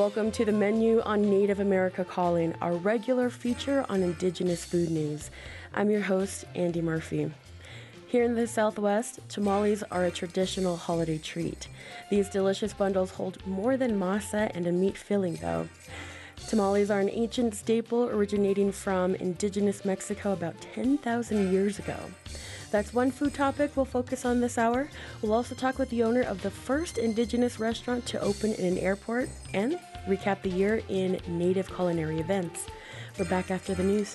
Welcome to the menu on Native America Calling, our regular feature on Indigenous food news. I'm your host, Andy Murphy. Here in the Southwest, tamales are a traditional holiday treat. These delicious bundles hold more than masa and a meat filling, though. Tamales are an ancient staple originating from indigenous Mexico about 10,000 years ago. That's one food topic we'll focus on this hour. We'll also talk with the owner of the first indigenous restaurant to open in an airport and recap the year in native culinary events. We're back after the news.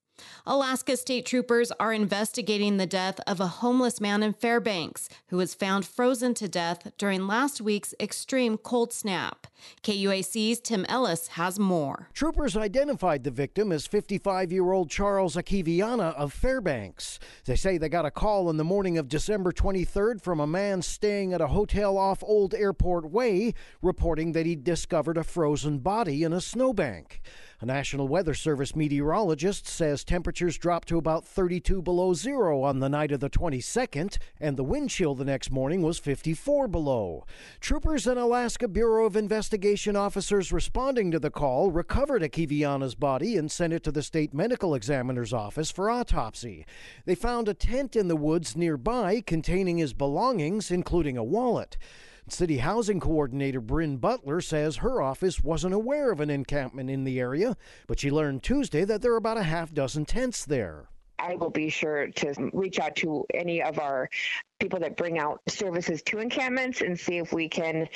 Alaska state troopers are investigating the death of a homeless man in Fairbanks who was found frozen to death during last week's extreme cold snap. KUAC's Tim Ellis has more. Troopers identified the victim as 55 year old Charles Akiviana of Fairbanks. They say they got a call in the morning of December 23rd from a man staying at a hotel off Old Airport Way reporting that he'd discovered a frozen body in a snowbank. A National Weather Service meteorologist says temperatures dropped to about 32 below zero on the night of the 22nd, and the wind chill the next morning was 54 below. Troopers and Alaska Bureau of Investigation officers responding to the call recovered Akiviana's body and sent it to the state medical examiner's office for autopsy. They found a tent in the woods nearby containing his belongings, including a wallet. City Housing Coordinator Bryn Butler says her office wasn't aware of an encampment in the area, but she learned Tuesday that there are about a half dozen tents there. I will be sure to reach out to any of our people that bring out services to encampments and see if we can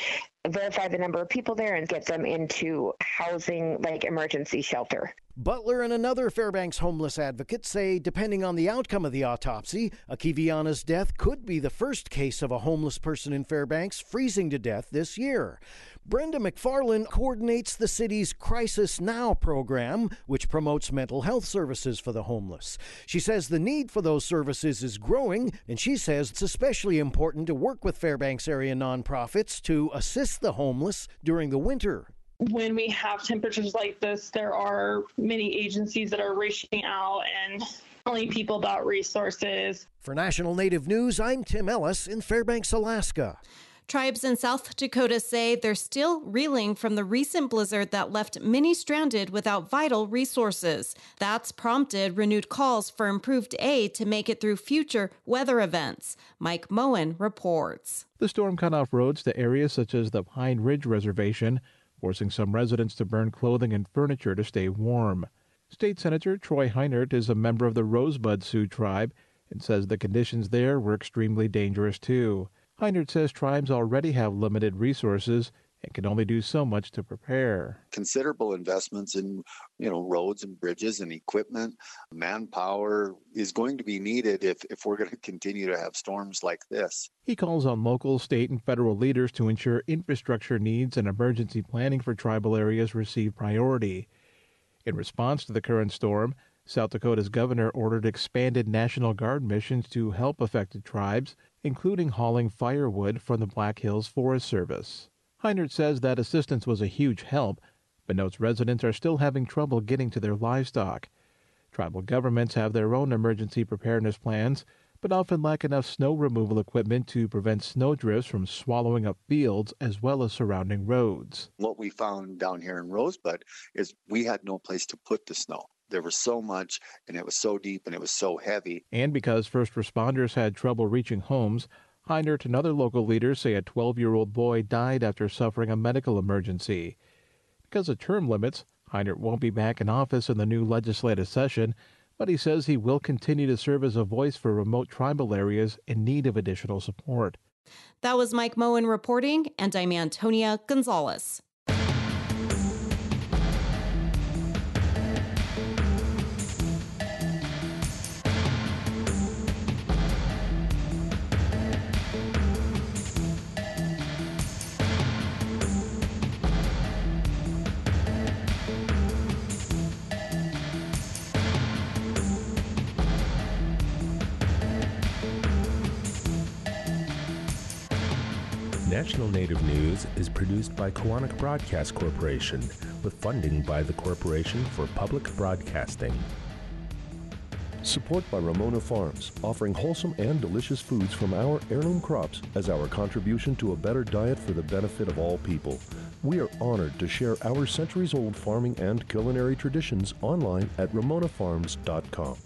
verify the number of people there and get them into housing like emergency shelter. Butler and another Fairbanks homeless advocate say, depending on the outcome of the autopsy, Akiviana's death could be the first case of a homeless person in Fairbanks freezing to death this year. Brenda McFarland coordinates the city's Crisis Now program, which promotes mental health services for the homeless. She says the need for those services is growing, and she says it's especially important to work with Fairbanks area nonprofits to assist the homeless during the winter when we have temperatures like this, there are many agencies that are reaching out and telling people about resources. For National Native News, I'm Tim Ellis in Fairbanks, Alaska. Tribes in South Dakota say they're still reeling from the recent blizzard that left many stranded without vital resources. That's prompted renewed calls for improved aid to make it through future weather events. Mike Moen reports. The storm cut off roads to areas such as the Pine Ridge Reservation, forcing some residents to burn clothing and furniture to stay warm. State Senator Troy Heinert is a member of the Rosebud Sioux tribe and says the conditions there were extremely dangerous too. Heinert says tribes already have limited resources and can only do so much to prepare. Considerable investments in, you know, roads and bridges and equipment, manpower is going to be needed if, if we're going to continue to have storms like this. He calls on local, state, and federal leaders to ensure infrastructure needs and emergency planning for tribal areas receive priority. In response to the current storm, South Dakota's governor ordered expanded National Guard missions to help affected tribes including hauling firewood from the Black Hills Forest Service. Heinert says that assistance was a huge help, but notes residents are still having trouble getting to their livestock. Tribal governments have their own emergency preparedness plans, but often lack enough snow removal equipment to prevent snowdrifts from swallowing up fields as well as surrounding roads. What we found down here in Rosebud is we had no place to put the snow. There was so much, and it was so deep, and it was so heavy. And because first responders had trouble reaching homes, Heinert and other local leaders say a 12 year old boy died after suffering a medical emergency. Because of term limits, Heinert won't be back in office in the new legislative session, but he says he will continue to serve as a voice for remote tribal areas in need of additional support. That was Mike Moen reporting, and I'm Antonia Gonzalez. National Native News is produced by Koahnic Broadcast Corporation with funding by the Corporation for Public Broadcasting. Support by Ramona Farms, offering wholesome and delicious foods from our heirloom crops as our contribution to a better diet for the benefit of all people. We are honored to share our centuries old farming and culinary traditions online at ramonafarms.com.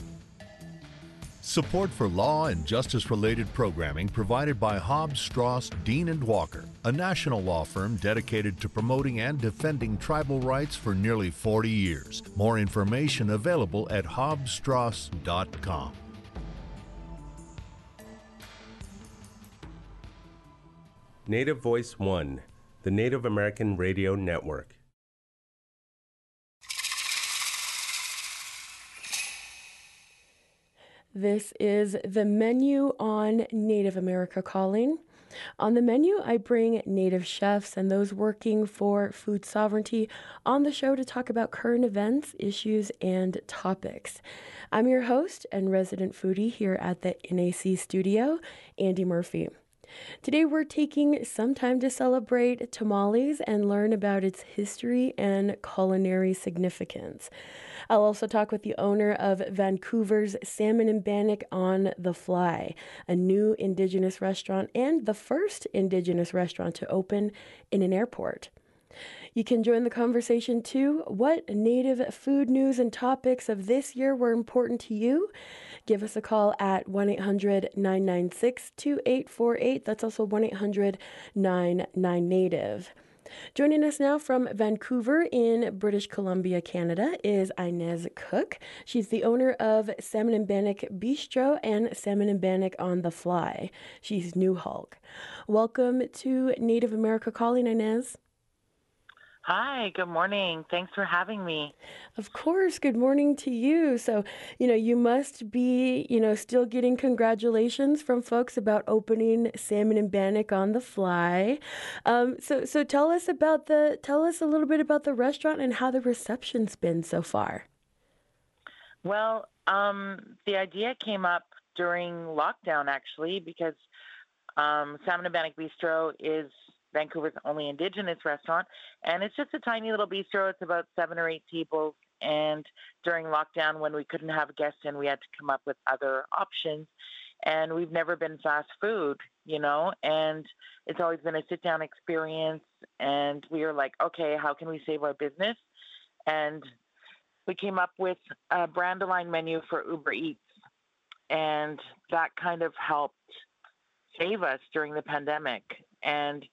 Support for law and justice related programming provided by Hobbs, Strauss, Dean and Walker, a national law firm dedicated to promoting and defending tribal rights for nearly 40 years. More information available at hobbsstrauss.com. Native Voice One, the Native American Radio Network. This is the menu on Native America Calling. On the menu, I bring Native chefs and those working for food sovereignty on the show to talk about current events, issues, and topics. I'm your host and resident foodie here at the NAC studio, Andy Murphy. Today, we're taking some time to celebrate tamales and learn about its history and culinary significance. I'll also talk with the owner of Vancouver's Salmon and Bannock on the Fly, a new Indigenous restaurant and the first Indigenous restaurant to open in an airport. You can join the conversation too. What Native food news and topics of this year were important to you? Give us a call at 1 800 996 2848. That's also 1 800 99 Native. Joining us now from Vancouver in British Columbia, Canada, is Inez Cook. She's the owner of Salmon and Bannock Bistro and Salmon and Bannock on the Fly. She's Nuxalk. Welcome to Native America Calling, Inez. Hi, good morning. Thanks for having me. Of course, good morning to you. So, you know, you must be, you know, still getting congratulations from folks about opening Salmon and Bannock on the fly. Um, so, so tell us about the, tell us a little bit about the restaurant and how the reception's been so far. Well, um, the idea came up during lockdown actually because um, Salmon and Bannock Bistro is Vancouver's only Indigenous restaurant, and it's just a tiny little bistro. It's about seven or eight tables. And during lockdown, when we couldn't have guests in, we had to come up with other options. And we've never been fast food, you know, and it's always been a sit down experience. And we were like, okay, how can we save our business? And we came up with a brand aligned menu for Uber Eats. And that kind of helped save us during the pandemic. And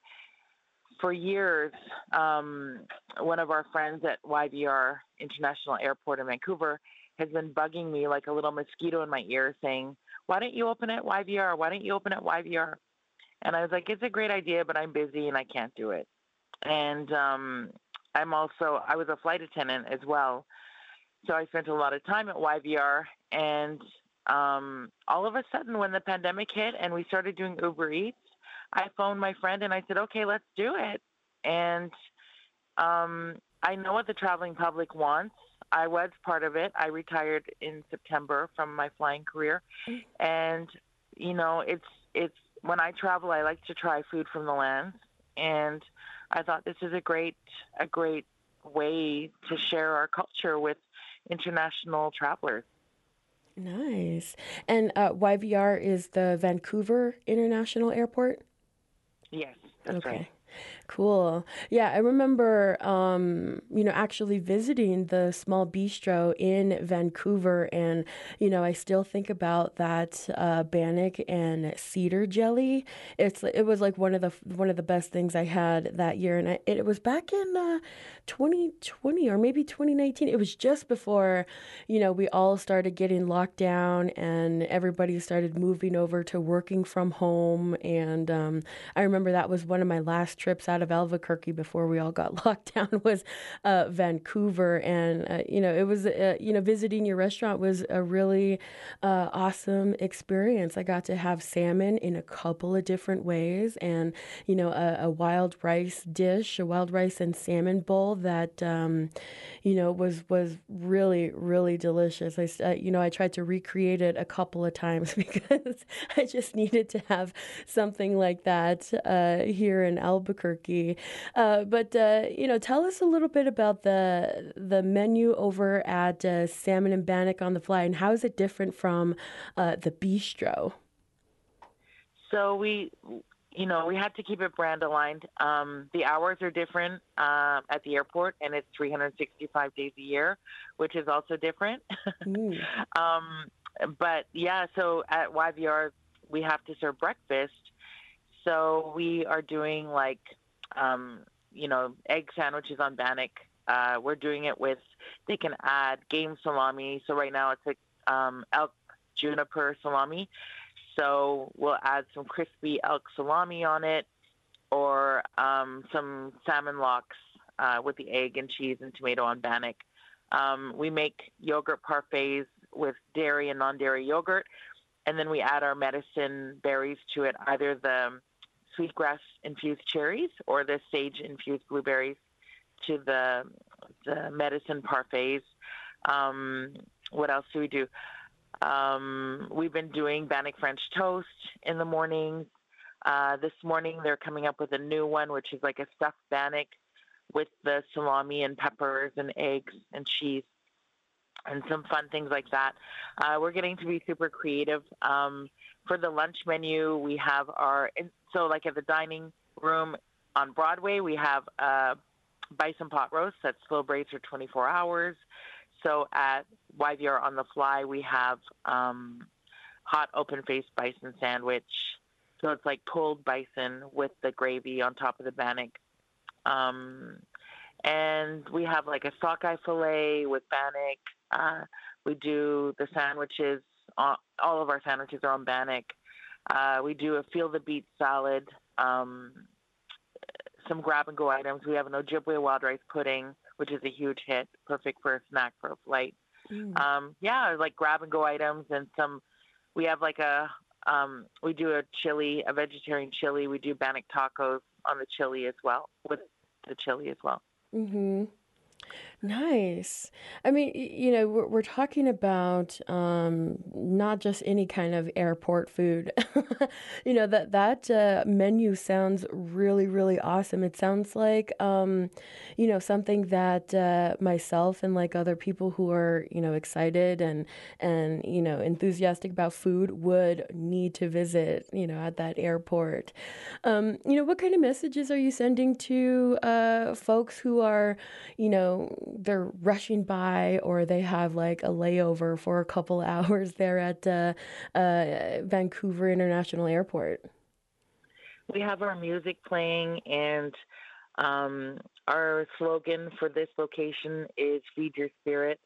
for years, um, one of our friends at YVR International Airport in Vancouver has been bugging me like a little mosquito in my ear saying, Why don't you open at YVR? Why don't you open at YVR? And I was like, It's a great idea, but I'm busy and I can't do it. And um, I'm also, I was a flight attendant as well. So I spent a lot of time at YVR. And um, all of a sudden, when the pandemic hit and we started doing Uber Eats, I phoned my friend and I said, okay, let's do it. And um, I know what the traveling public wants. I was part of it. I retired in September from my flying career, and you know, it's it's when I travel, I like to try food from the land, and I thought this is a great a great way to share our culture with international travelers. Nice. And uh, YVR is the Vancouver International Airport? Yes, that's okay. right. Cool. Yeah, I remember, um, you know, actually visiting the small bistro in Vancouver, and you know, I still think about that uh, bannock and cedar jelly. It's it was like one of the one of the best things I had that year, and I, it was back in uh, 2020 or maybe 2019. It was just before, you know, we all started getting locked down and everybody started moving over to working from home, and um, I remember that was one of my last trips out out of Albuquerque before we all got locked down was uh, Vancouver, and uh, you know it was uh, you know visiting your restaurant was a really uh, awesome experience. I got to have salmon in a couple of different ways, and you know a, a wild rice dish, a wild rice and salmon bowl that um, you know was was really really delicious. I uh, you know I tried to recreate it a couple of times because I just needed to have something like that uh, here in Albuquerque. Uh, but uh, you know, tell us a little bit about the the menu over at uh, Salmon and Bannock on the Fly, and how is it different from uh, the bistro? So we, you know, we had to keep it brand aligned. Um, the hours are different uh, at the airport, and it's 365 days a year, which is also different. Mm. um, but yeah, so at YVR, we have to serve breakfast. So we are doing like, um, you know, egg sandwiches on bannock. Uh, we're doing it with, they can add game salami. So right now it's like um, elk juniper salami. So we'll add some crispy elk salami on it or um, some salmon lox uh, with the egg and cheese and tomato on bannock. Um, we make yogurt parfaits with dairy and non-dairy yogurt, and then we add our medicine berries to it, either the sweetgrass infused cherries or the sage infused blueberries to the the medicine parfaits. Um, what else do we do? Um, we've been doing bannock French toast in the mornings. Uh, this morning they're coming up with a new one, which is like a stuffed bannock with the salami and peppers and eggs and cheese and some fun things like that. Uh, we're getting to be super creative. Um, for the lunch menu, we have our so like at the dining room on Broadway, we have bison pot roast that's slow braised for 24 hours. So at YVR on the fly, we have um, hot open faced bison sandwich. So it's like pulled bison with the gravy on top of the bannock. Um, and we have like a sockeye fillet with bannock. Uh, we do the sandwiches. All, all of our sandwiches are on bannock. Uh, we do a feel the beet salad. Um, some grab and go items. We have an Ojibwe wild rice pudding, which is a huge hit, perfect for a snack for a flight. Mm. Um, yeah, like grab and go items and some. We have like a um, we do a chili, a vegetarian chili. We do bannock tacos on the chili as well with the chili as well. Mm-hmm. Nice. I mean, you know, we're, we're talking about um, not just any kind of airport food. you know that that uh, menu sounds really, really awesome. It sounds like, um, you know, something that uh, myself and like other people who are, you know, excited and and you know enthusiastic about food would need to visit. You know, at that airport. Um, you know, what kind of messages are you sending to uh, folks who are, you know they're rushing by or they have like a layover for a couple hours there at uh, uh, Vancouver International Airport. We have our music playing, and um, our slogan for this location is "Feed Your Spirit."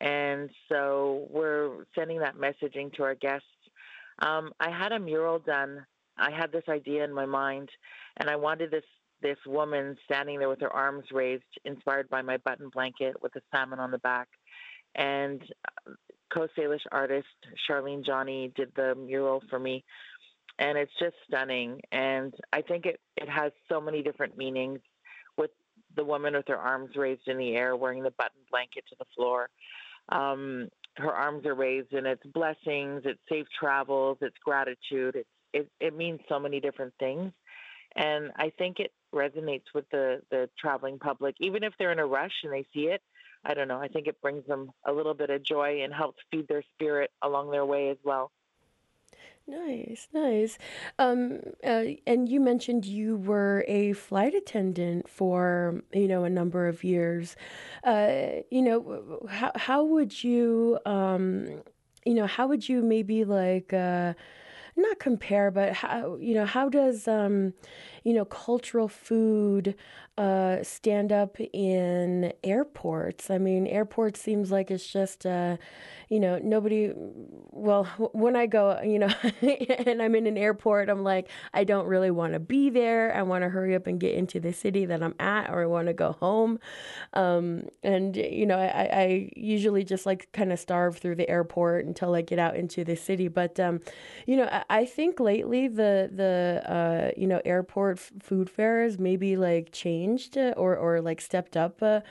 And so we're sending that messaging to our guests. Um, I had a mural done. I had this idea in my mind, and I wanted this this woman standing there with her arms raised, inspired by my button blanket with a salmon on the back. And uh, Coast Salish artist Charlene Johnny did the mural for me. And it's just stunning. And I think it, it has so many different meanings with the woman with her arms raised in the air, wearing the button blanket to the floor. Um, her arms are raised, and it's blessings, it's safe travels, it's gratitude. It's, it, it means so many different things. And I think it resonates with the, the traveling public, even if they're in a rush and they see it. I don't know. I think it brings them a little bit of joy and helps feed their spirit along their way as well. Nice, nice. Um, uh, and you mentioned you were a flight attendant for you know a number of years. Uh, you know, how how would you um, you know how would you maybe like uh, not compare, but how you know how does um, you know cultural food uh, stand up in airports. I mean, airports seems like it's just, uh, you know, nobody. Well, when I go, you know, and I'm in an airport, I'm like, I don't really want to be there. I want to hurry up and get into the city that I'm at, or I want to go home. Um, and you know, I, I usually just like kind of starve through the airport until I get out into the city. But um, you know, I, I think lately the the uh, you know airport f- food fairs maybe like changed uh, or or like stepped up a,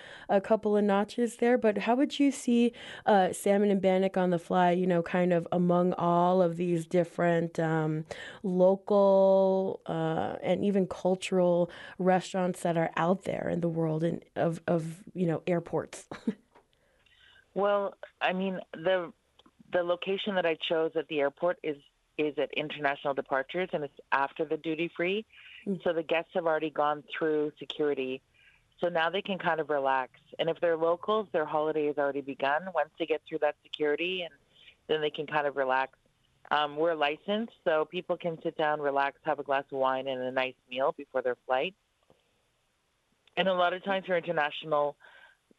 couple of notches there. But how would you see uh, salmon and Bannock on the fly, you know, kind of among all of these different um, local uh, and even cultural restaurants that are out there in the world and of, of you know airports? well, I mean the the location that I chose at the airport is is at international departures and it's after the duty free. Mm. So the guests have already gone through security so now they can kind of relax. And if they're locals, their holiday has already begun once they get through that security, and then they can kind of relax. Um, we're licensed, so people can sit down, relax, have a glass of wine, and a nice meal before their flight. And a lot of times for international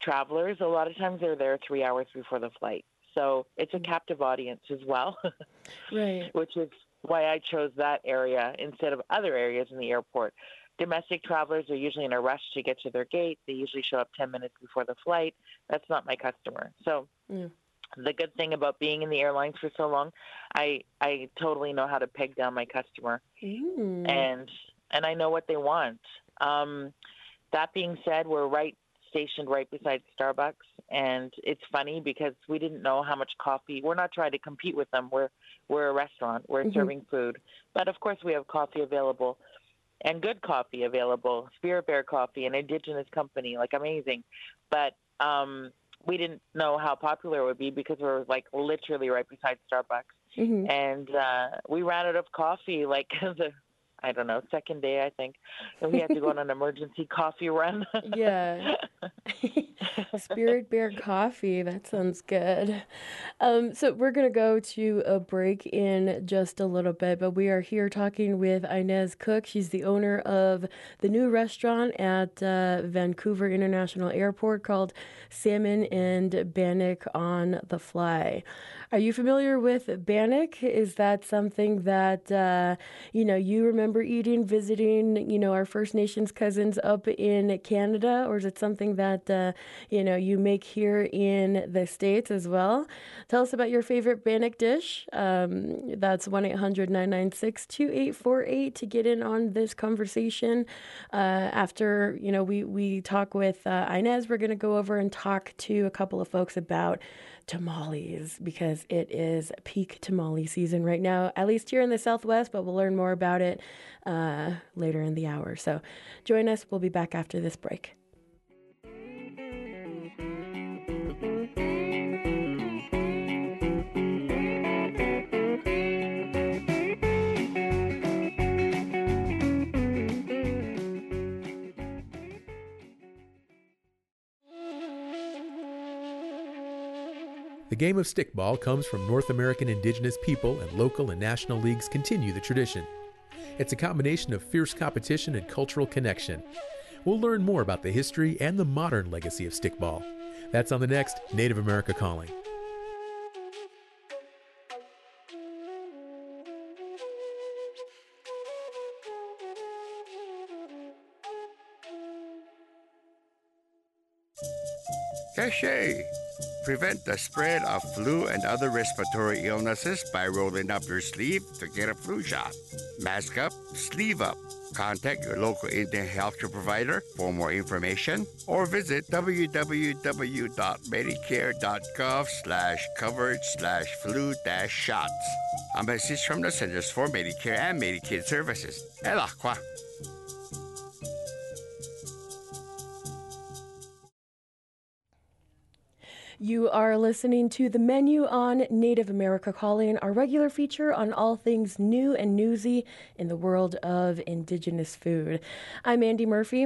travelers, a lot of times they're there three hours before the flight. So it's a mm. captive audience as well. right. Which is why I chose that area instead of other areas in the airport domestic travelers are usually in a rush to get to their gate. They usually show up 10 minutes before the flight. That's not my customer. So mm. the good thing about being in the airlines for so long, I I totally know how to peg down my customer. Mm. And and I know what they want. Um, that being said, we're right stationed right beside Starbucks and it's funny because we didn't know how much coffee we're not trying to compete with them. We're we're a restaurant. We're mm-hmm. serving food. But of course we have coffee available and good coffee available. Spirit Bear Coffee, an indigenous company, like amazing. But um, we didn't know how popular it would be because we were like literally right beside Starbucks. Mm-hmm. And uh, we ran out of coffee like the I don't know, second day, I think. And we had to go on an emergency coffee run. yeah. Spirit Bear Coffee. That sounds good. Um, so we're going to go to a break in just a little bit, but we are here talking with Inez Cook. She's the owner of the new restaurant at uh, Vancouver International Airport called Salmon and Bannock on the Fly. Are you familiar with Bannock? Is that something that uh, you know you remember eating, visiting, you know, our First Nations cousins up in Canada, or is it something that uh, you know you make here in the states as well? Tell us about your favorite Bannock dish. Um, that's one 2848 to get in on this conversation. Uh, after you know we we talk with uh, Inez, we're going to go over and talk to a couple of folks about tamales because it is peak tamale season right now, at least here in the Southwest, but we'll learn more about it uh, later in the hour. So join us. We'll be back after this break. Game of stickball comes from North American indigenous people, and local and national leagues continue the tradition. It's a combination of fierce competition and cultural connection. We'll learn more about the history and the modern legacy of stickball. That's on the next Native America Calling. Cachet Prevent the spread of flu and other respiratory illnesses by rolling up your sleeve to get a flu shot. Mask up, sleeve up. Contact your local Indian healthcare provider for more information or visit www.medicare.gov slash coverage slash flu dash shots. A message from the Centers for Medicare and Medicaid Services. Elakwa. You are listening to the menu on Native America Calling, our regular feature on all things new and newsy in the world of Indigenous food. I'm Andy Murphy.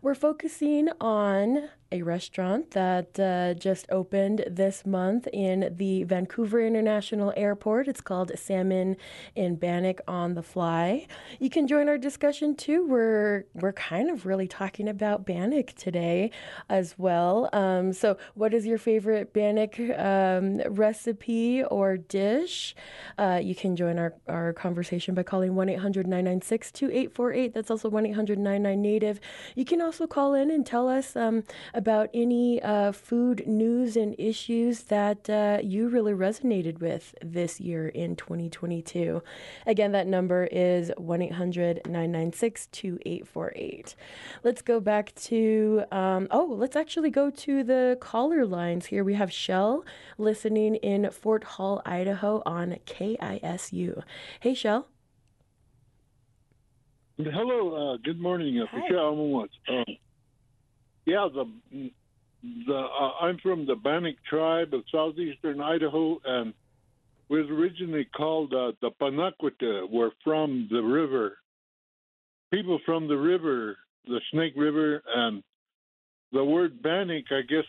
We're focusing on a restaurant that uh, just opened this month in the Vancouver International Airport. It's called Salmon and Bannock on the Fly. You can join our discussion too. We're we're kind of really talking about bannock today as well. Um, so, what is your favorite bannock um, recipe or dish? Uh, you can join our, our conversation by calling 1 800 996 2848. That's also 1 800 99 Native. You can also call in and tell us. Um, about any uh, food news and issues that uh, you really resonated with this year in 2022. Again, that number is 1 800 996 2848. Let's go back to, um, oh, let's actually go to the caller lines here. We have Shell listening in Fort Hall, Idaho on KISU. Hey, Shell. Hello, uh, good morning, uh, Michelle. Um, yeah, the the uh, I'm from the Bannock tribe of southeastern Idaho, and was originally called uh, the Panakwita. We're from the river. People from the river, the Snake River, and the word Bannock, I guess,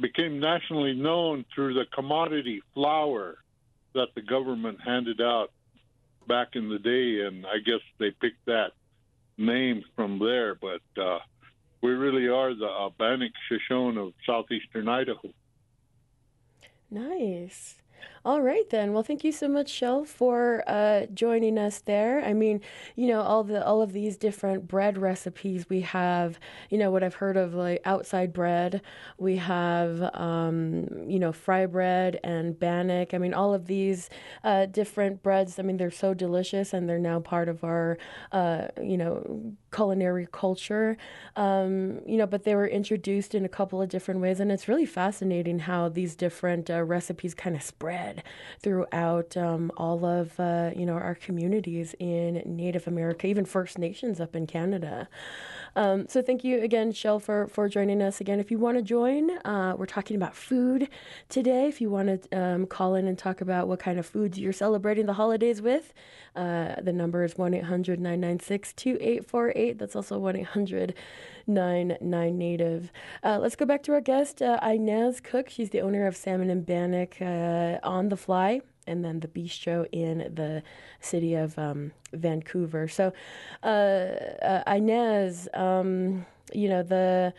became nationally known through the commodity flour that the government handed out back in the day, and I guess they picked that name from there. But uh, we really are the Bannock Shoshone of southeastern Idaho. Nice. All right then. Well, thank you so much, Shell, for uh, joining us there. I mean, you know, all the all of these different bread recipes we have. You know, what I've heard of like outside bread. We have, um, you know, fry bread and bannock. I mean, all of these uh, different breads. I mean, they're so delicious, and they're now part of our, uh, you know, culinary culture. Um, you know, but they were introduced in a couple of different ways, and it's really fascinating how these different uh, recipes kind of spread spread throughout um, all of uh, you know our communities in Native America, even First Nations up in Canada. Um, so thank you again, Shell, for, for joining us again. If you want to join, uh, we're talking about food today. If you want to um, call in and talk about what kind of foods you're celebrating the holidays with, uh, the number is 1 800 996 2848. That's also 1 800 99 Native. Uh, let's go back to our guest, uh, Inez Cook. She's the owner of Salmon and Bannock uh, on the Fly and then the bistro in the city of um, Vancouver. So, uh, uh, Inez, um, you know the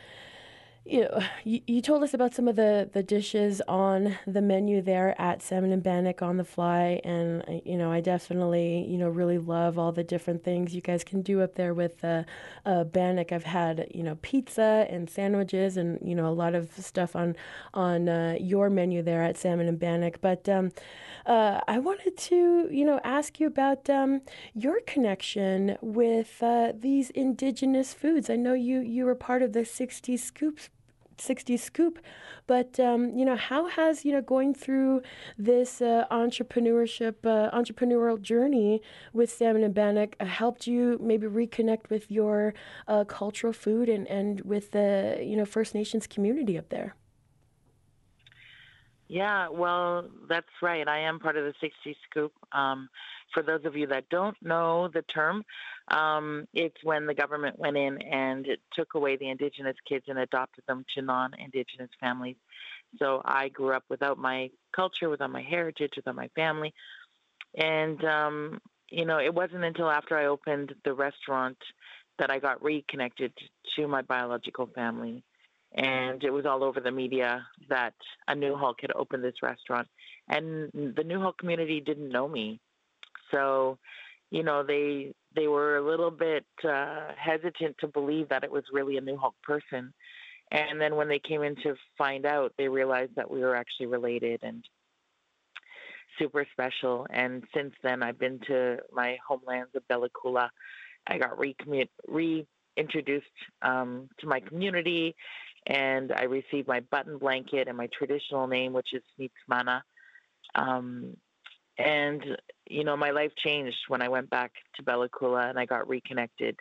you know, you, you told us about some of the, the dishes on the menu there at Salmon and Bannock on the fly, and you know, I definitely you know really love all the different things you guys can do up there with uh, uh, Bannock. I've had you know pizza and sandwiches, and you know a lot of stuff on on uh, your menu there at Salmon and Bannock. But um, uh, I wanted to you know ask you about um, your connection with uh, these indigenous foods. I know you you were part of the 60 Scoops 60 Scoop. But um, you know, how has you know going through this uh, entrepreneurship, uh, entrepreneurial journey with Salmon and Bannock uh, helped you maybe reconnect with your uh, cultural food and and with the you know First Nations community up there? Yeah, well, that's right. I am part of the 60 Scoop. Um, for those of you that don't know the term, um, it's when the government went in and took away the Indigenous kids and adopted them to non Indigenous families. So I grew up without my culture, without my heritage, without my family. And, um, you know, it wasn't until after I opened the restaurant that I got reconnected to my biological family. And it was all over the media that a Nuxalk had opened this restaurant. And the Nuxalk community didn't know me. So, you know, they they were a little bit uh, hesitant to believe that it was really a Nuxalk person. And then when they came in to find out, they realized that we were actually related and super special. And since then, I've been to my homelands of Bella Coola. I got reintroduced um, to my community, and I received my button blanket and my traditional name, which is Snitsmana. Um, and you know my life changed when I went back to Bella Coola and I got reconnected.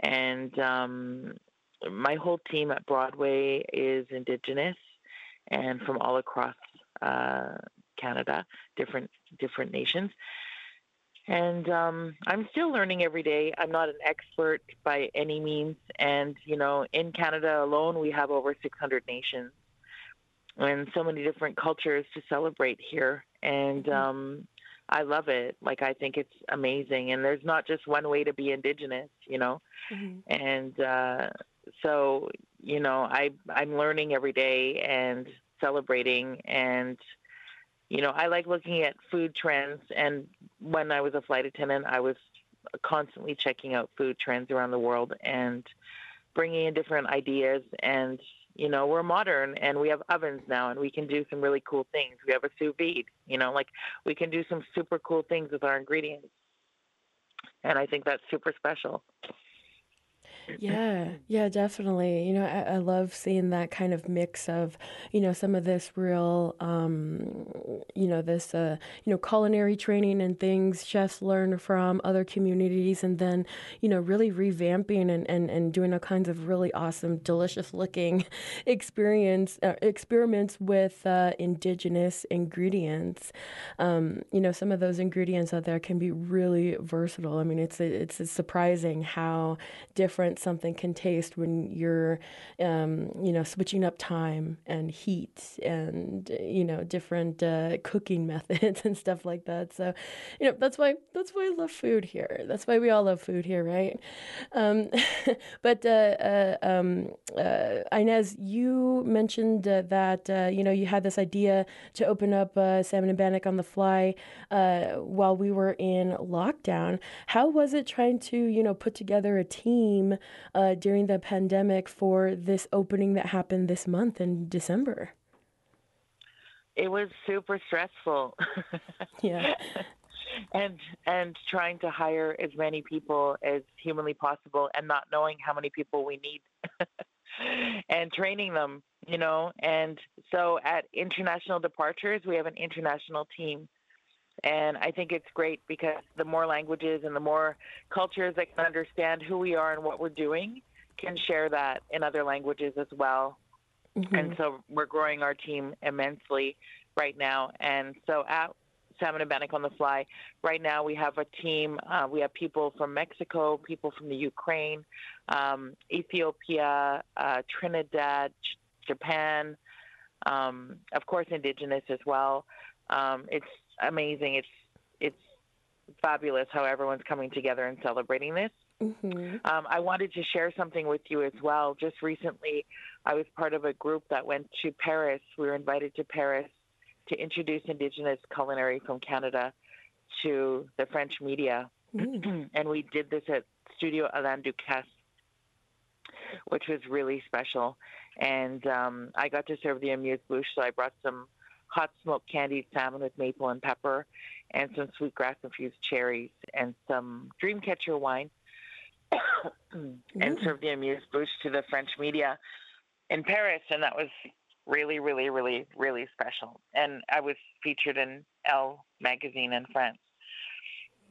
And um, my whole team at Broadway is Indigenous, and from all across uh, Canada, different different nations. And um, I'm still learning every day. I'm not an expert by any means. And, you know, in Canada alone, we have over 600 nations and so many different cultures to celebrate here. And mm-hmm. um, I love it. Like, I think it's amazing. And there's not just one way to be Indigenous, you know? Mm-hmm. And uh, so, you know, I, I'm learning every day and celebrating and you know, I like looking at food trends. And when I was a flight attendant, I was constantly checking out food trends around the world and bringing in different ideas. And, you know, we're modern and we have ovens now and we can do some really cool things. We have a sous vide, you know, like we can do some super cool things with our ingredients. And I think that's super special. Yeah, yeah, definitely. You know, I, I love seeing that kind of mix of, you know, some of this real, um, you know, this, uh, you know, culinary training and things chefs learn from other communities, and then, you know, really revamping and, and, and doing all kinds of really awesome, delicious looking experience uh, experiments with uh, indigenous ingredients. Um, you know, some of those ingredients out there can be really versatile. I mean, it's it's surprising how different something can taste when you're, um, you know, switching up time and heat and you know different uh, cooking methods and stuff like that. So, you know, that's why that's why I love food here. That's why we all love food here, right? Um, but uh, uh, um, uh, Inez, you mentioned uh, that you know you had this idea to open up Salmon and Bannock on the fly while we were in lockdown. How was it trying to you know put together a team uh, during the pandemic for this opening that happened this month in December? It was super stressful. yeah. and and trying to hire as many people as humanly possible and not knowing how many people we need and training them you know and so at international departures we have an international team and I think it's great because the more languages and the more cultures that can understand who we are and what we're doing can share that in other languages as well. Mm-hmm. And so we're growing our team immensely right now. And so at Salmon and Bannock on the Fly, right now we have a team. Uh, we have people from Mexico, people from the Ukraine, um, Ethiopia, uh, Trinidad, J- Japan, um, of course, Indigenous as well. Um, it's amazing. It's it's fabulous how everyone's coming together and celebrating this. Mm-hmm. Um, I wanted to share something with you as well. Just recently, I was part of a group that went to Paris. We were invited to Paris to introduce Indigenous culinary from Canada to the French media. Mm. and we did this at Studio Alain Ducasse, which was really special. And um, I got to serve the amuse bouche, so I brought some hot smoked candied salmon with maple and pepper, and some sweetgrass infused cherries, and some Dreamcatcher wine, and mm. served the amuse bouche to the French media in Paris, and that was really, really, really, really special. And I was featured in Elle magazine in France.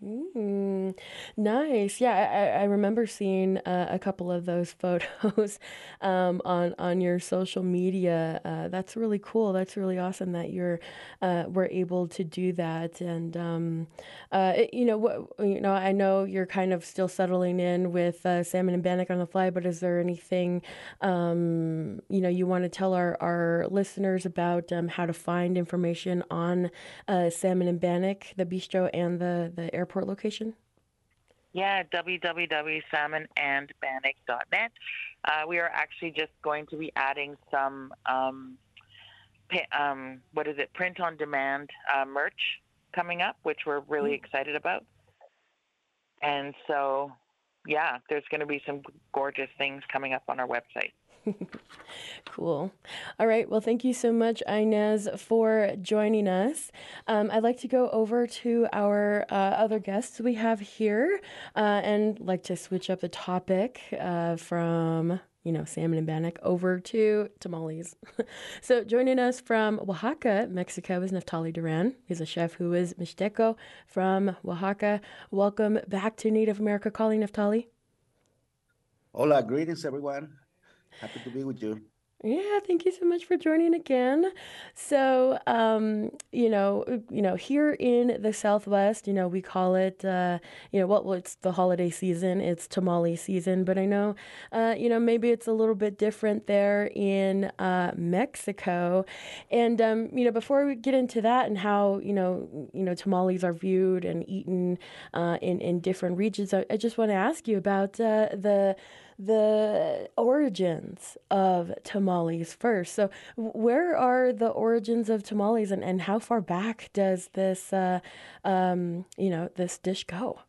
Mm, nice. Yeah, I, I remember seeing uh, a couple of those photos um, on on your social media. Uh, that's really cool. That's really awesome that you're uh, were able to do that. And um, uh, it, you know, what you know, I know you're kind of still settling in with uh, Salmon and Bannock on the fly. But is there anything um, you know you want to tell our our listeners about um, how to find information on uh, Salmon and Bannock, the bistro, and the the airport? Airport location? Yeah, www.salmonandbannock.net. Uh, we are actually just going to be adding some, um, um, what is it, print on demand uh, merch coming up, which we're really mm-hmm. excited about. And so, yeah, there's going to be some gorgeous things coming up on our website. cool. All right. Well, thank you so much, Inez, for joining us. Um, I'd like to go over to our uh, other guests we have here uh, and like to switch up the topic uh, from you know, salmon and bannock over to tamales. so joining us from Oaxaca, Mexico is Neftali Duran. He's a chef who is Mixteco from Oaxaca. Welcome back to Native America Calling, Neftali. Hola, greetings everyone. Happy to be with you. Yeah, thank you so much for joining again. So, um, you know, you know, here in the Southwest, you know, we call it, uh, you know, well, it's the holiday season, it's tamale season, but I know, uh, you know, maybe it's a little bit different there in uh, Mexico. And um, you know, before we get into that and how you know, you know, tamales are viewed and eaten uh, in in different regions, I, I just want to ask you about uh, the the origins of tamales first. So, where are the origins of tamales, and, and how far back does this, uh, um, you know, this dish go?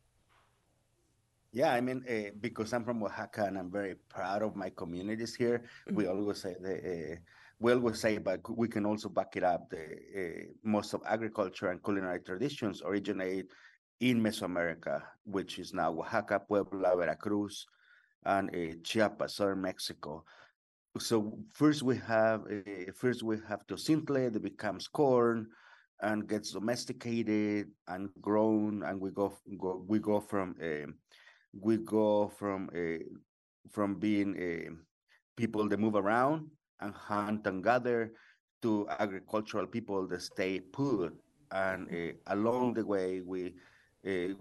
Yeah, I mean, uh, because I'm from Oaxaca and I'm very proud of my communities here. Mm-hmm. We always say the. Uh, we always say, but we can also back it up. The uh, most of agriculture and culinary traditions originate in Mesoamerica, which is now Oaxaca, Puebla, Veracruz, and uh, Chiapas, southern Mexico. So first we have uh, first we have to Teocintle that becomes corn and gets domesticated and grown, and we go, go we go from uh, we go from from being people that move around and hunt and gather to agricultural people that stay put. And uh, along the way, we Uh,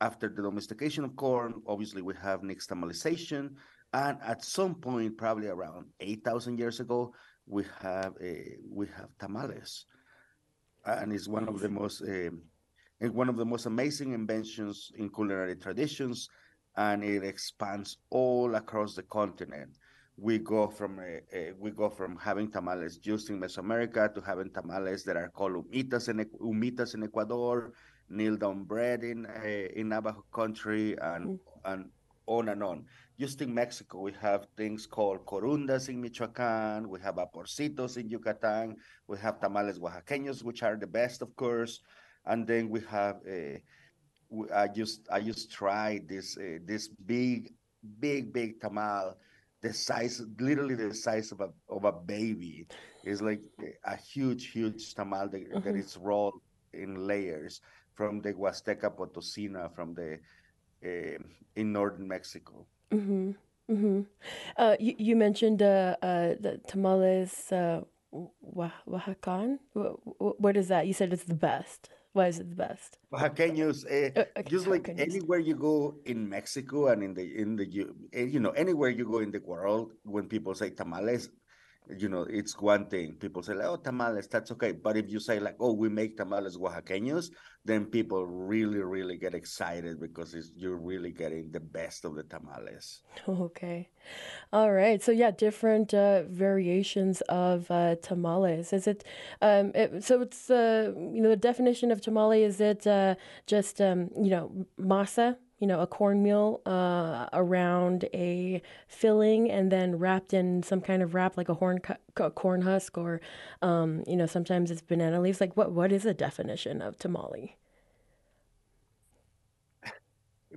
after the domestication of corn, obviously we have nixtamalization, and at some point, probably around eight thousand years ago, we have a, we have tamales, and it's one of the most uh, one of the most amazing inventions in culinary traditions, and it expands all across the continent. We go from a, a, we go from having tamales just in Mesoamerica to having tamales that are called humitas in humitas in Ecuador kneel down bread in uh, in Navajo country and mm. and on and on. Just in Mexico, we have things called corundas in Michoacan, we have vaporcitos in Yucatan, we have tamales oaxaqueños, which are the best, of course, and then we have. Uh, I just I just tried this uh, this big big big tamal, the size literally the size of a of a baby. It's like a huge huge tamal that, mm-hmm. that is rolled in layers from the Huasteca Potosina, from the uh, in northern Mexico. Mm-hmm. Mm-hmm. Uh, you, you, mentioned uh, uh the tamales uh, Oaxacan. What, what is that? You said it's the best. Why is it the best? Oaxaqueños, uh, okay, just like anywhere you go in Mexico and in the in the you know anywhere you go in the world, when people say tamales, you know, it's one thing. People say, like, oh, tamales, that's okay. But if you say, like, oh, we make tamales oaxaqueños, then people really, really get excited because you're really getting the best of the tamales. Okay. All right. So, yeah, different uh, variations of uh, tamales. Is it, um, it, so it's, uh, you know, the definition of tamale, is it uh, just, um, you know, masa? You know, a cornmeal uh, around a filling and then wrapped in some kind of wrap, like a horn cu- corn husk, or um, you know, sometimes it's banana leaves. Like, what what is the definition of tamale?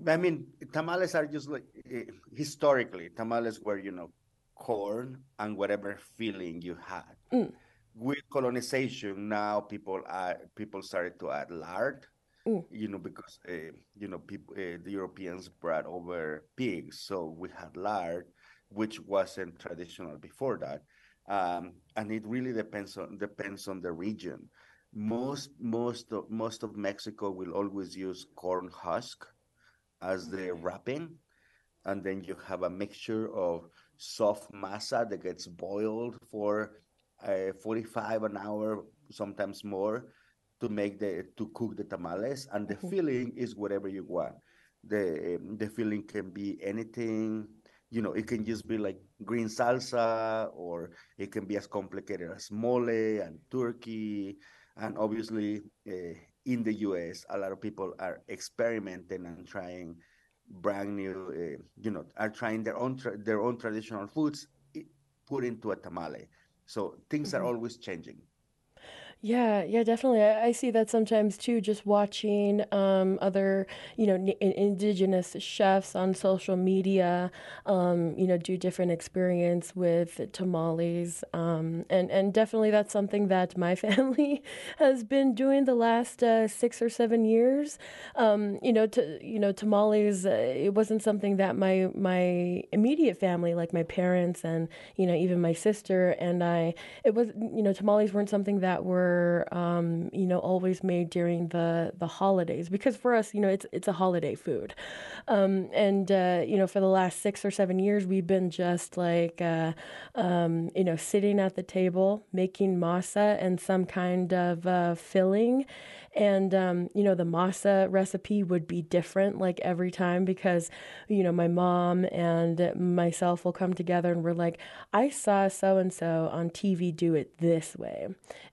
I mean, tamales are just like uh, historically tamales were you know corn and whatever filling you had. Mm. With colonization, now people are people started to add lard Mm. You know, because uh, you know, people, uh, the Europeans brought over pigs, so we had lard, which wasn't traditional before that, um, and it really depends on depends on the region. Most most of most of Mexico will always use corn husk as the wrapping, and then you have a mixture of soft masa that gets boiled for uh, 45 an hour, sometimes more, to make the to cook the tamales, and the mm-hmm. filling is whatever you want. The um, the filling can be anything. You know, it can just be like green salsa, or it can be as complicated as mole and turkey. And obviously, uh, in the U.S., a lot of people are experimenting and trying brand new. Uh, you know, are trying their own tra- their own traditional foods put into a tamale. So things mm-hmm. are always changing. Yeah, yeah, definitely. I, I, see that sometimes too, just watching um, other, you know, n- indigenous chefs on social media, um, you know, do different experience with tamales. Um, and, and definitely that's something that my family has been doing the last uh, six or seven years. Um, you know, to, you know, tamales, uh, it wasn't something that my, my immediate family, like my parents and, you know, even my sister and I, it was, you know, tamales weren't something that were were um, you know always made during the the holidays. Because for us you know it's it's a holiday food. Um, and uh, you know for the last six or seven years we've been just like uh, um, you know sitting at the table making masa and some kind of uh, filling and um, you know the masa recipe would be different like every time because you know my mom and myself will come together and we're like i saw so and so on tv do it this way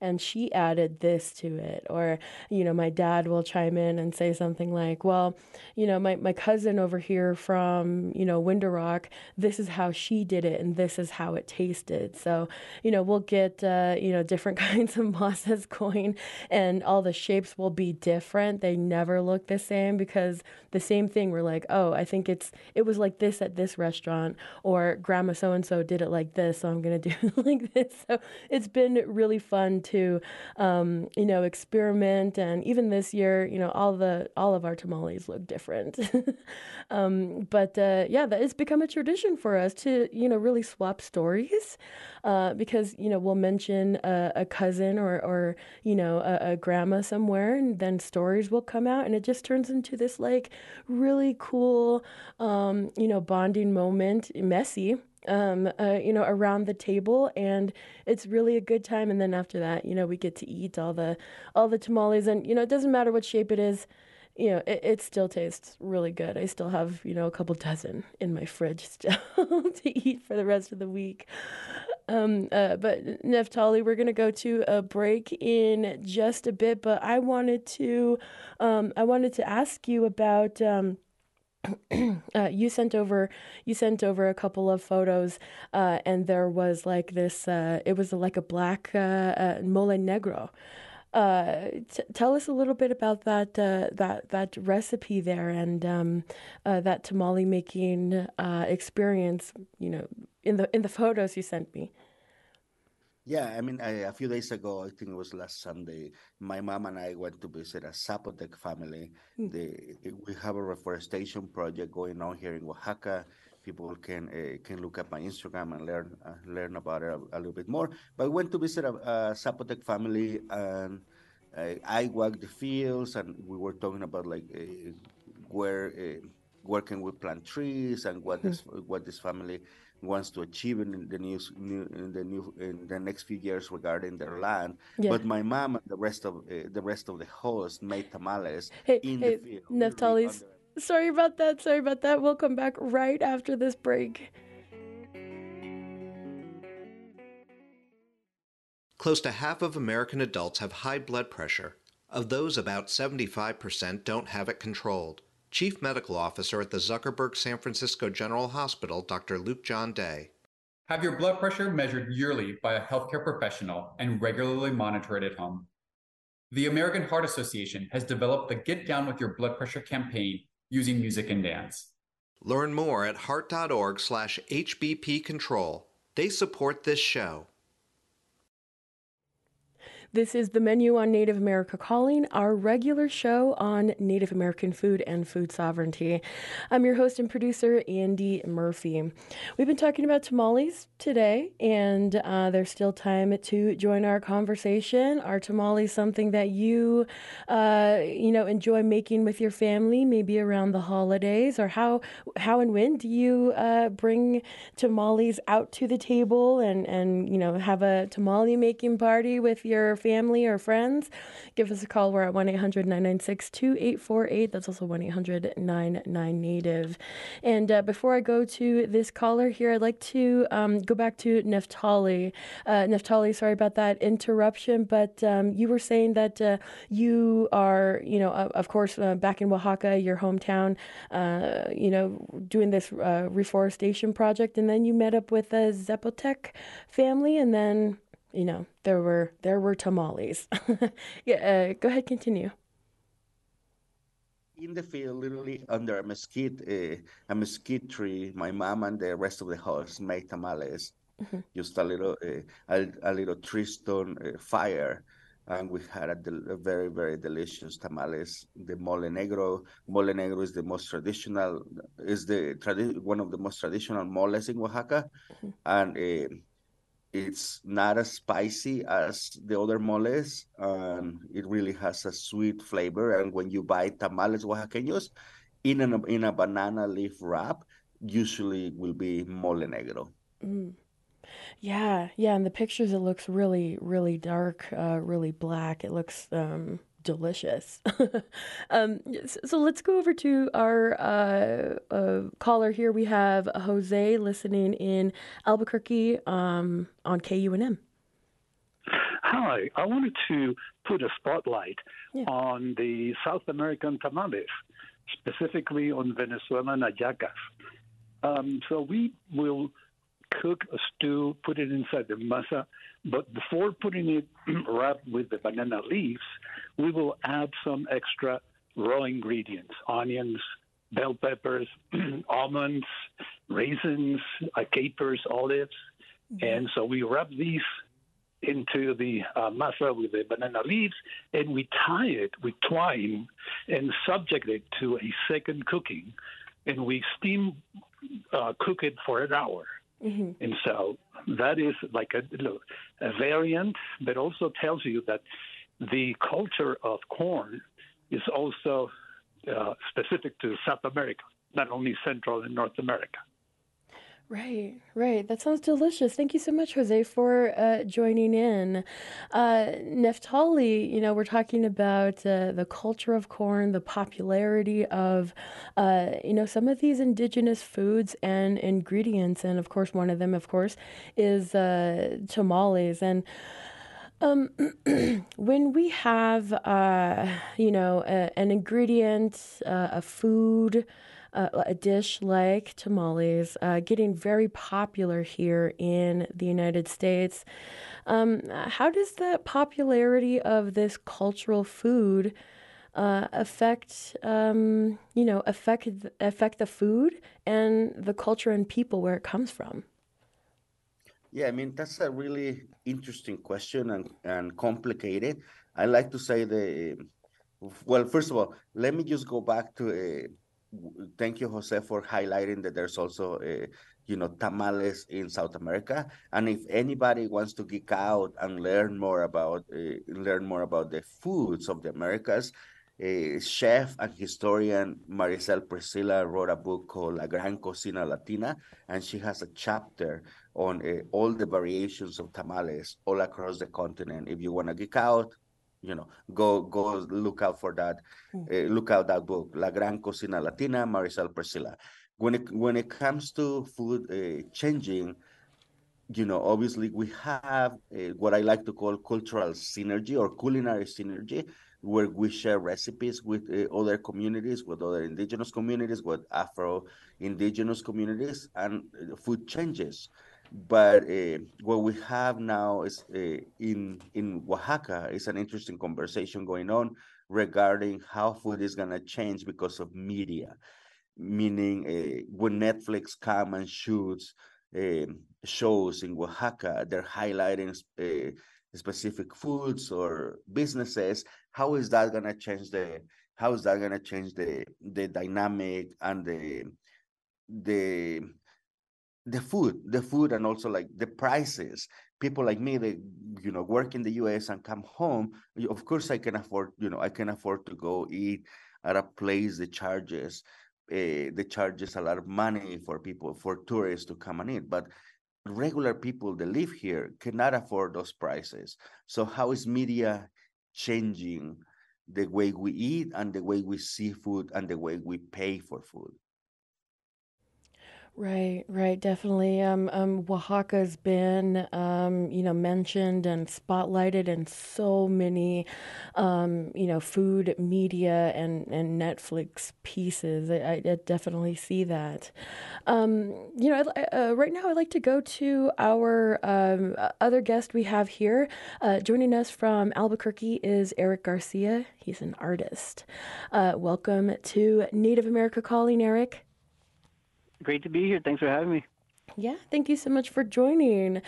and she added this to it. Or you know my dad will chime in and say something like well you know my, my cousin over here from you know winter rock this is how she did it and this is how it tasted. So you know we'll get uh, you know different kinds of masas going and all the shapes will be different. They never look the same because the same thing we're like, "Oh, I think it's it was like this at this restaurant or grandma so and so did it like this, so I'm going to do it like this." So it's been really fun to um, you know, experiment and even this year, you know, all the all of our tamales look different. um, but uh, yeah, that has become a tradition for us to, you know, really swap stories uh, because you know we'll mention a, a cousin or or you know a, a, grandma somewhere, and then stories will come out, and it just turns into this like really cool um, you know bonding moment, messy. Um, uh, you know, around the table, and it's really a good time. And then after that, you know, we get to eat all the all the tamales, and you know, it doesn't matter what shape it is you know, it, it still tastes really good. I still have, you know, a couple dozen in my fridge still to eat for the rest of the week. Um, uh, but Neftali, we're going to go to a break in just a bit. But I wanted to, um, I wanted to ask you about. Um, uh, you sent over you sent over a couple of photos uh, and there was like this uh, it was like a black uh, uh, mole negro uh, t- tell us a little bit about that uh, that that recipe there and um, uh, that tamale making uh, experience. You know, in the in the photos you sent me. Yeah, I mean, I, a few days ago, I think it was last Sunday, my mom and I went to visit a Zapotec family. Mm. They, we have a reforestation project going on here in Oaxaca. People can uh, can look at my Instagram and learn uh, learn about it a, a, little bit more. But I went to visit a, a Zapotec family, and uh, I walked the fields, and we were talking about like uh, where uh, where can we plant trees and what this what this family wants to achieve in the new, new in the new in the next few years regarding their land. Yeah. But my mom and the rest of uh, the rest of the hosts made tamales hey, in hey, the field. Neftali's, sorry about that. Sorry about that. We'll come back right after this break. Close to half of American adults have high blood pressure. Of those, about 75% don't have it controlled. Chief Medical Officer at the Zuckerberg San Francisco General Hospital, Dr. Luke John Day. Have your blood pressure measured yearly by a healthcare professional and regularly monitor it at home. The American Heart Association has developed the Get Down with Your Blood Pressure campaign using music and dance. Learn more at heart.org slash HBP control. They support this show. This is the menu on Native America Calling, our regular show on Native American food and food sovereignty. I'm your host and producer, Andy Murphy. We've been talking about tamales today, and uh, there's still time to join our conversation. Are tamales something that you, uh, you know, enjoy making with your family, maybe around the holidays, or how how and when do you uh, bring tamales out to the table and and you know have a tamale making party with your family or friends, give us a call. We're at 1 800 996 2848. That's also 1 800 99 Native. And uh, before I go to this caller here, I'd like to um, go back to Neftali. Uh, Neftali, sorry about that interruption, but um, you were saying that uh, you are, you know, of course, uh, back in Oaxaca, your hometown, uh, you know, doing this uh, reforestation project, and then you met up with a Zapotec family, and then you know, there were there were tamales. yeah, uh, go ahead, continue. In the field, literally under a mesquite, uh, a mesquite tree, my mom and the rest of the house made tamales. Mm-hmm. Just a little, uh, a, a, little tree stone uh, fire, and we had a, del- a, very very delicious tamales the mole negro mole negro is the most traditional is the tradi- one of the most traditional moles in oaxaca mm-hmm. and uh, it's not as spicy as the other moles and it really has a sweet flavor and when you buy tamales oaxaqueños in a, in a banana leaf wrap usually will be mole negro mm. Yeah, yeah. In the pictures, it looks really, really dark, uh, really black. It looks um, delicious. um, so let's go over to our uh, uh, caller here. We have Jose listening in Albuquerque um, on KUNM. Hi, I wanted to put a spotlight yeah. on the South American tamales, specifically on Venezuelan hallacas. Um, so we will cook a stew, put it inside the masa. But before putting it wrapped with the banana leaves, we will add some extra raw ingredients onions, bell peppers, almonds, raisins, uh, capers, olives. Mm-hmm. And so we wrap these into the uh, masa with the banana leaves and we tie it with twine and subject it to a second cooking. And we steam uh, cook it for an hour. Mm-hmm. And so that is like a, a variant, but also tells you that the culture of corn is also uh, specific to South America, not only Central and North America. Right, right. That sounds delicious. Thank you so much, Jose, for uh, joining in. Uh, Neftali, you know, we're talking about uh, the culture of corn, the popularity of, uh, you know, some of these indigenous foods and ingredients. And of course, one of them, of course, is uh, tamales. And um, when we have, uh, you know, a, an ingredient, a food, uh, a dish like tamales uh, getting very popular here in the United States. Um, how does the popularity of this cultural food uh, affect, um, you know, affect affect the food and the culture and people where it comes from? Yeah, I mean that's a really interesting question and, and complicated. I like to say the well, first of all, let me just go back to uh, thank you, Jose, for highlighting that there's also, uh, you know, tamales in South America. And if anybody wants to geek out and learn more about uh, learn more about the foods of the Americas, uh, chef and historian Maricel Presilla wrote a book called La Gran Cocina Latina, and she has a chapter on all the variations of tamales all across the continent. If you want to geek out, you know, go go look out for that. Uh, look out that book, La Gran Cocina Latina, Maricel Presilla. When it when it comes to food uh, changing, you know, obviously we have uh, what I like to call cultural synergy or culinary synergy, where we share recipes with uh, other communities, with other indigenous communities, with Afro indigenous communities, and food changes. But uh, what we have now is uh, in in Oaxaca is an interesting conversation going on regarding how food is gonna change because of media, meaning uh, when Netflix come and shoots shows in Oaxaca, they're highlighting specific foods or businesses. How is that gonna change the how is that gonna change the the dynamic and the the the food, the food, and also like the prices. People like me, they you know work in the U.S. and come home. Of course, I can afford you know I can afford to go eat at a place that charges uh, charges a lot of money for people for tourists to come and eat, but regular people that live here cannot afford those prices. So how is media changing the way we eat and the way we see food and the way we pay for food? Right, right, definitely. Um, um, Oaxaca's been, um, you know, mentioned and spotlighted in so many, um, you know, food media and, and Netflix pieces. I, I definitely see that. Um, you know, uh, right now I'd like to go to our um, other guest we have here. Uh, joining us from Albuquerque is Eric Garcia. He's an artist. Uh, welcome to Native America Calling, Eric great to be here. Thanks for having me. Yeah, thank you so much for joining.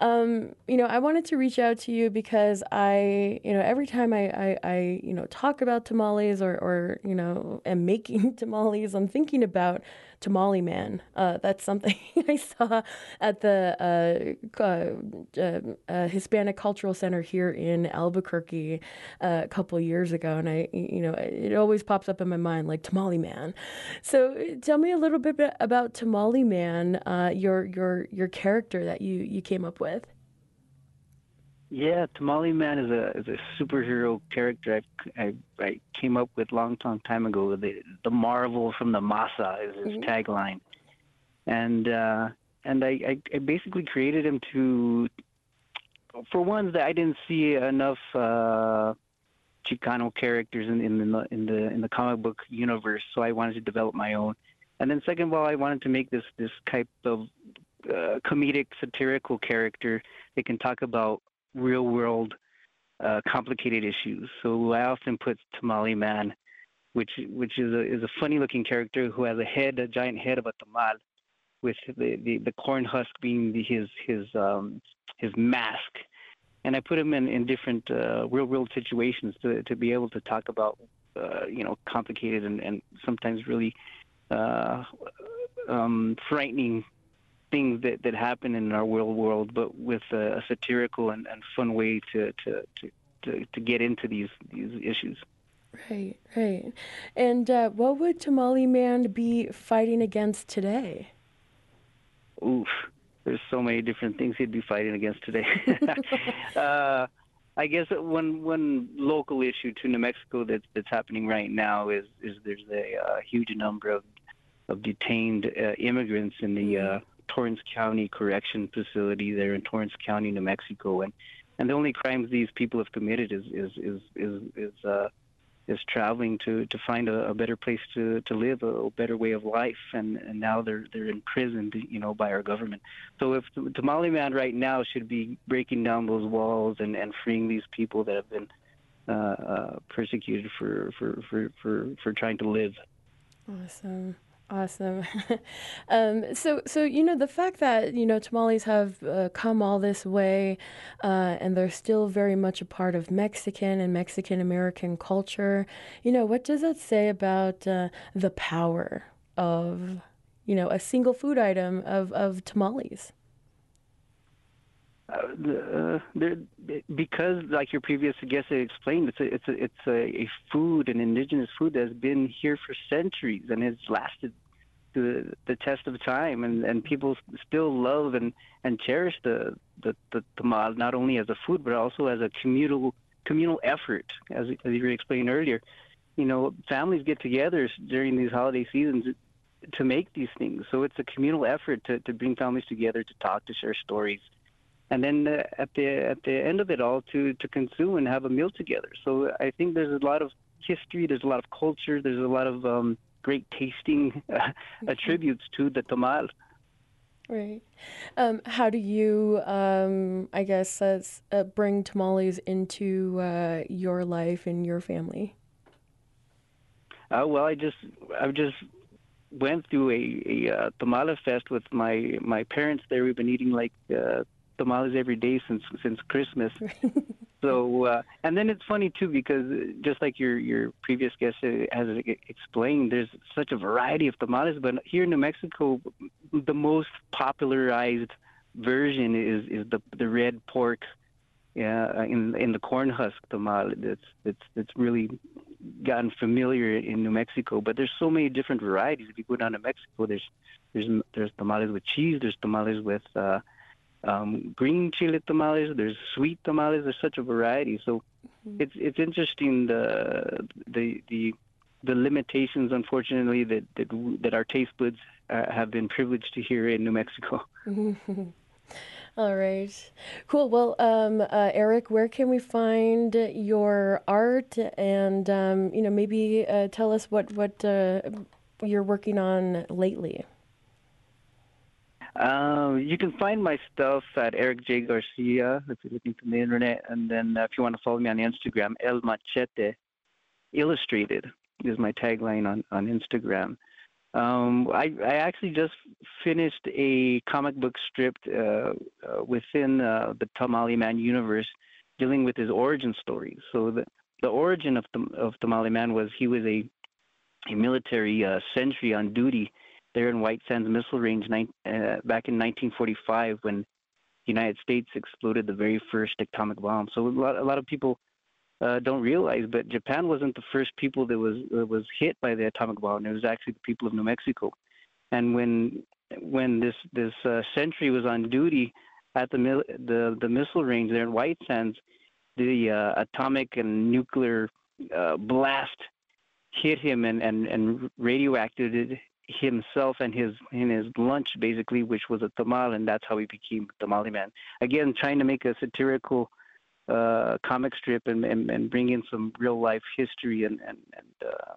Um, you know, I wanted to reach out to you because I, you know, every time I, I, I you know, talk about tamales or, or, you know, am making tamales, I'm thinking about Tamale Man. Uh, that's something I saw at the uh, uh, uh, Hispanic Cultural Center here in Albuquerque uh, a couple years ago, and I, you know, it always pops up in my mind like Tamale Man. So, tell me a little bit about Tamale Man, uh, your your your character that you you came up with. Yeah, Tamale Man is a is a superhero character I, I, I came up with long long time ago. The the Marvel from the Masa is his mm-hmm. tagline, and uh, and I, I, I basically created him to for ones that I didn't see enough uh, Chicano characters in, in the in the in the comic book universe, so I wanted to develop my own. And then second of all, I wanted to make this this type of uh, comedic satirical character that can talk about real world uh, complicated issues. So I often put Tamale Man, which which is a is a funny looking character who has a head, a giant head of a tamal, with the, the, the corn husk being the, his his um, his mask. And I put him in, in different uh, real world situations to, to be able to talk about uh, you know complicated and, and sometimes really uh, um, frightening things that, that happen in our real world, but with a, a satirical and, and fun way to, to, to, to, to get into these, these issues. Right, right. And uh, what would Tamale Man be fighting against today? Oof, there's so many different things he'd be fighting against today. uh, I guess one one local issue to New Mexico that's that's happening right now is is there's a uh, huge number of of detained uh, immigrants in the uh, Torrance County Correction Facility there in Torrance County, New Mexico, and and the only crimes these people have committed is is is is is, uh, is traveling to to find a, a better place to to live, a, a better way of life, and and now they're they're imprisoned, you know, by our government. So if Tamale right now should be breaking down those walls and and freeing these people that have been uh, uh, persecuted for, for for for for trying to live. Awesome. Awesome. um, so, so you know the fact that you know tamales have uh, come all this way, uh, and they're still very much a part of Mexican and Mexican American culture. You know, what does that say about uh, the power of you know a single food item of of tamales? Uh, there, because, like your previous guest explained, it's a it's a it's a, a food, an indigenous food that's been here for centuries and has lasted the the test of time, and and people still love and and cherish the the the tamal not only as a food but also as a communal communal effort, as as you explained earlier. You know, families get together during these holiday seasons to make these things. So it's a communal effort to, to bring families together to talk, to share stories, and then uh, at the at the end of it all to to consume and have a meal together. So I think there's a lot of history, there's a lot of culture, there's a lot of um, great tasting uh, attributes to the tamal. Right. Um, how do you, um, I guess, uh, uh, bring tamales into uh, your life and your family? Uh, well, I just, I just went through a, a uh, tamale fest with my my parents. There, we've been eating like uh, tamales every day since since Christmas. so uh, and then it's funny too because just like your your previous guest has explained, there's such a variety of tamales. But here in New Mexico, the most popularized version is is the the red pork. Yeah, in in the corn husk tamale, that's that's that's really gotten familiar in New Mexico. But there's so many different varieties. If you go down to Mexico, there's there's there's tamales with cheese. There's tamales with uh, um, green chili tamales. There's sweet tamales. There's such a variety. So mm-hmm. it's it's interesting the the the the limitations, unfortunately, that that that our taste buds uh, have been privileged to hear in New Mexico. All right, cool. Well, um, uh, Eric, where can we find your art, and um, you know, maybe uh, tell us what what uh, you're working on lately. Um, you can find my stuff at Eric J Garcia if you're looking from the internet, and then uh, if you want to follow me on Instagram, El Machete Illustrated is my tagline on on Instagram. Um, I, I actually just finished a comic book strip uh, uh, within uh, the Tamale Man universe, dealing with his origin story. So the the origin of the of Tamale Man was he was a a military uh, sentry on duty there in White Sands Missile Range uh, back in 1945 when the United States exploded the very first atomic bomb. So a lot, a lot of people uh, don't realize, but Japan wasn't the first people that was was hit by the atomic bomb. It was actually the people of New Mexico. And when when this this uh, sentry was on duty at the the the missile range there in White Sands, the uh, atomic and nuclear uh, blast hit him and and and radioactivated himself and his in his lunch basically, which was a tamal, and that's how he became Tamale Man. Again, trying to make a satirical uh, comic strip and, and, and bring in some real life history and and and, uh,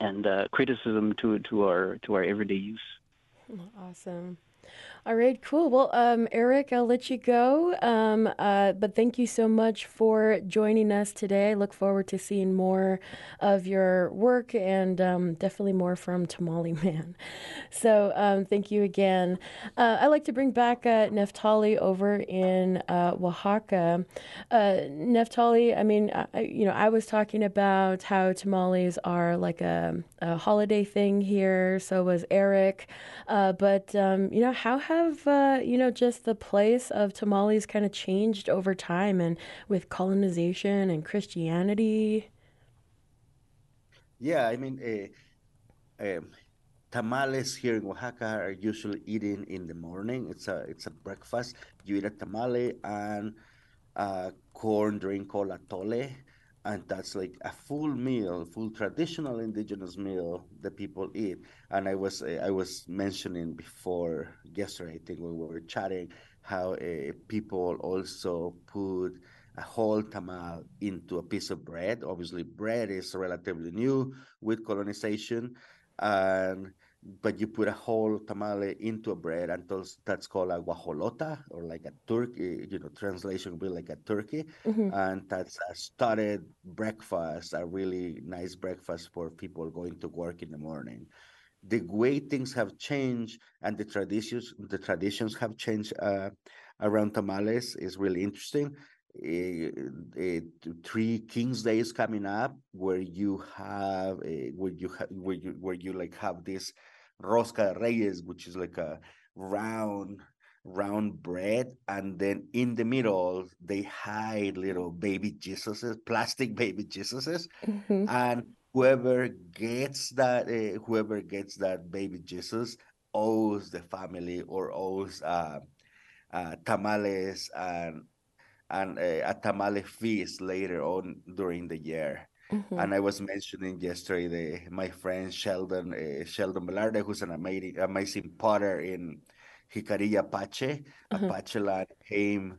and uh, criticism to to our to our everyday use. Awesome. All right, cool. Well, um, Eric, I'll let you go. Um, uh, but thank you so much for joining us today. I look forward to seeing more of your work and um, definitely more from Tamale Man. So um, thank you again. Uh, I'd like to bring back uh, Neftali over in uh, Oaxaca. Uh, Neftali, I mean, I, you know, I was talking about how tamales are like a, a holiday thing here. So was Eric. Uh, but, um, you know, how have uh, you know just the place of tamales kind of changed over time and with colonization and Christianity? Yeah, I mean, uh, um, tamales here in Oaxaca are usually eaten in the morning. It's a it's a breakfast. You eat a tamale and a corn drink called atole and that's like a full meal, full traditional indigenous meal that people eat. And I was I was mentioning before yesterday, I think when we were chatting, how uh, people also put a whole tamal into a piece of bread. Obviously, bread is relatively new with colonization, and but you put a whole tamale into a bread, and that's called a guajolota, or like a turkey, you know, translation would be like a turkey. Mm-hmm. And that's a started breakfast, a really nice breakfast for people going to work in the morning. The way things have changed and the traditions, the traditions have changed uh, around tamales is really interesting. Uh, uh, three Kings Days coming up, where you have uh, where you ha- where you where you like have this rosca de reyes, which is like a round round bread and then in the middle they hide little baby jesuses plastic baby jesuses mm-hmm. and whoever gets that uh, whoever gets that baby jesus owes the family or owes uh, uh, tamales and and uh, a tamale feast later on during the year Mm-hmm. And I was mentioning yesterday the, my friend Sheldon uh, Sheldon Velarde, who's an amazing amazing potter in Jicarilla Apache. Mm-hmm. Apache land came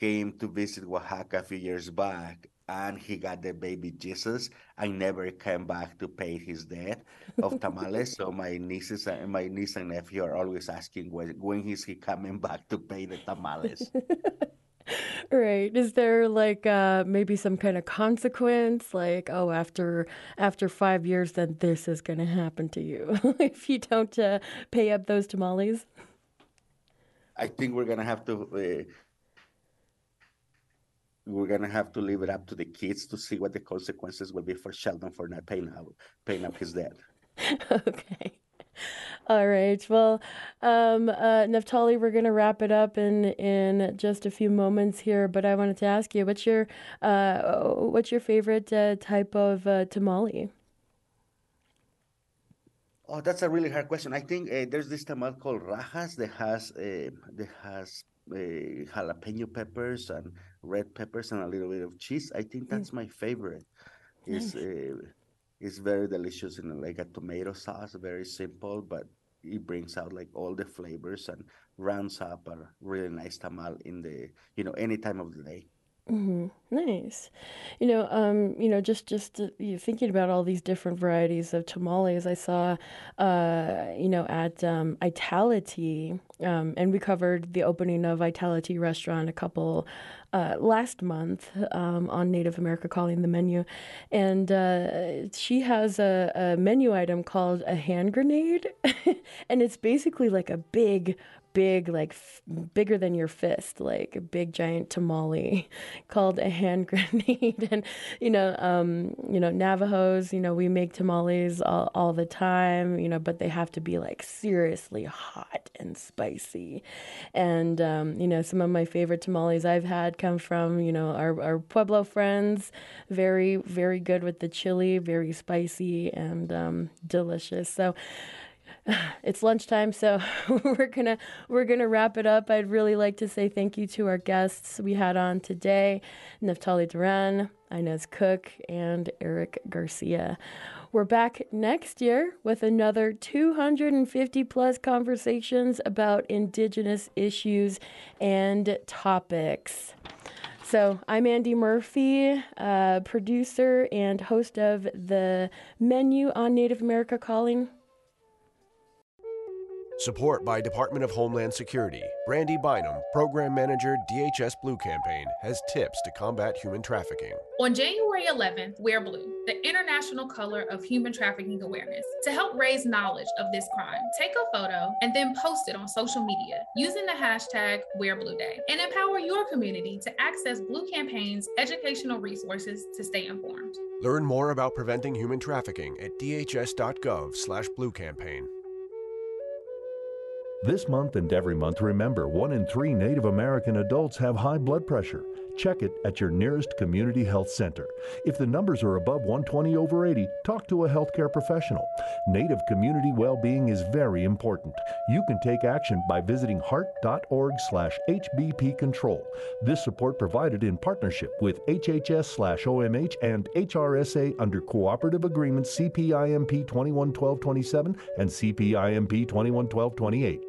came to visit Oaxaca a few years back, and he got the baby Jesus. I never came back to pay his debt of tamales. so my nieces and my niece and nephew are always asking when when is he coming back to pay the tamales. right. Is there like uh, maybe some kind of consequence, like oh, after after five years, then this is going to happen to you if you don't uh, pay up those tamales? I think we're gonna have to. Uh, we're gonna have to leave it up to the kids to see what the consequences will be for Sheldon for not paying up paying up his debt. okay. All right. Well, um, uh, Neftali, we're going to wrap it up in in just a few moments here. But I wanted to ask you, what's your uh, what's your favorite uh, type of uh, tamale? Oh, that's a really hard question. I think uh, there's this tamal called rajas that has uh, that has jalapeno peppers and red peppers and a little bit of cheese. I think that's my favorite. Is nice. It's very delicious in like a tomato sauce, very simple, but it brings out like all the flavors and rounds up a really nice tamal in the you know any time of the day. Mm-hmm. Nice. You know, um, you know, just just uh, you thinking about all these different varieties of tamales. I saw, uh, you know, at um, Itality, um, and we covered the opening of Itality restaurant a couple uh, last month um, on Native America Calling the menu, and uh, she has a, a menu item called a hand grenade, and it's basically like a big big, like f- bigger than your fist, like a big giant tamale called a hand grenade. and you know, um, you know, Navajos, you know, we make tamales all, all the time, you know, but they have to be like seriously hot and spicy. And um, you know, some of my favorite tamales I've had come from, you know, our, our Pueblo friends. Very, very good with the chili, very spicy and um, delicious. So it's lunchtime, so we're gonna we're gonna wrap it up. I'd really like to say thank you to our guests we had on today, Neftali Duran, Inez Cook, and Eric Garcia. We're back next year with another 250 plus conversations about Indigenous issues and topics. So, I'm Andy Murphy, uh, producer and host of the menu on Native America Calling. Support by Department of Homeland Security. Brandy Bynum, Program Manager, DHS Blue Campaign, has tips to combat human trafficking. On January 11th, Wear Blue, the international color of human trafficking awareness. To help raise knowledge of this crime, take a photo and then post it on social media using the hashtag Wear Blue Day and empower your community to access Blue Campaign's educational resources to stay informed. Learn more about preventing human trafficking at dhs.gov/bluecampaign. This month and every month, remember one in three Native American adults have high blood pressure. Check it at your nearest community health center. If the numbers are above 120 over 80, talk to a healthcare professional. Native community well-being is very important. You can take action by visiting heart.org/hbp control. This support provided in partnership with HHS/OMH and HRSA under cooperative agreements CPIMP 211227 and CPIMP 211228.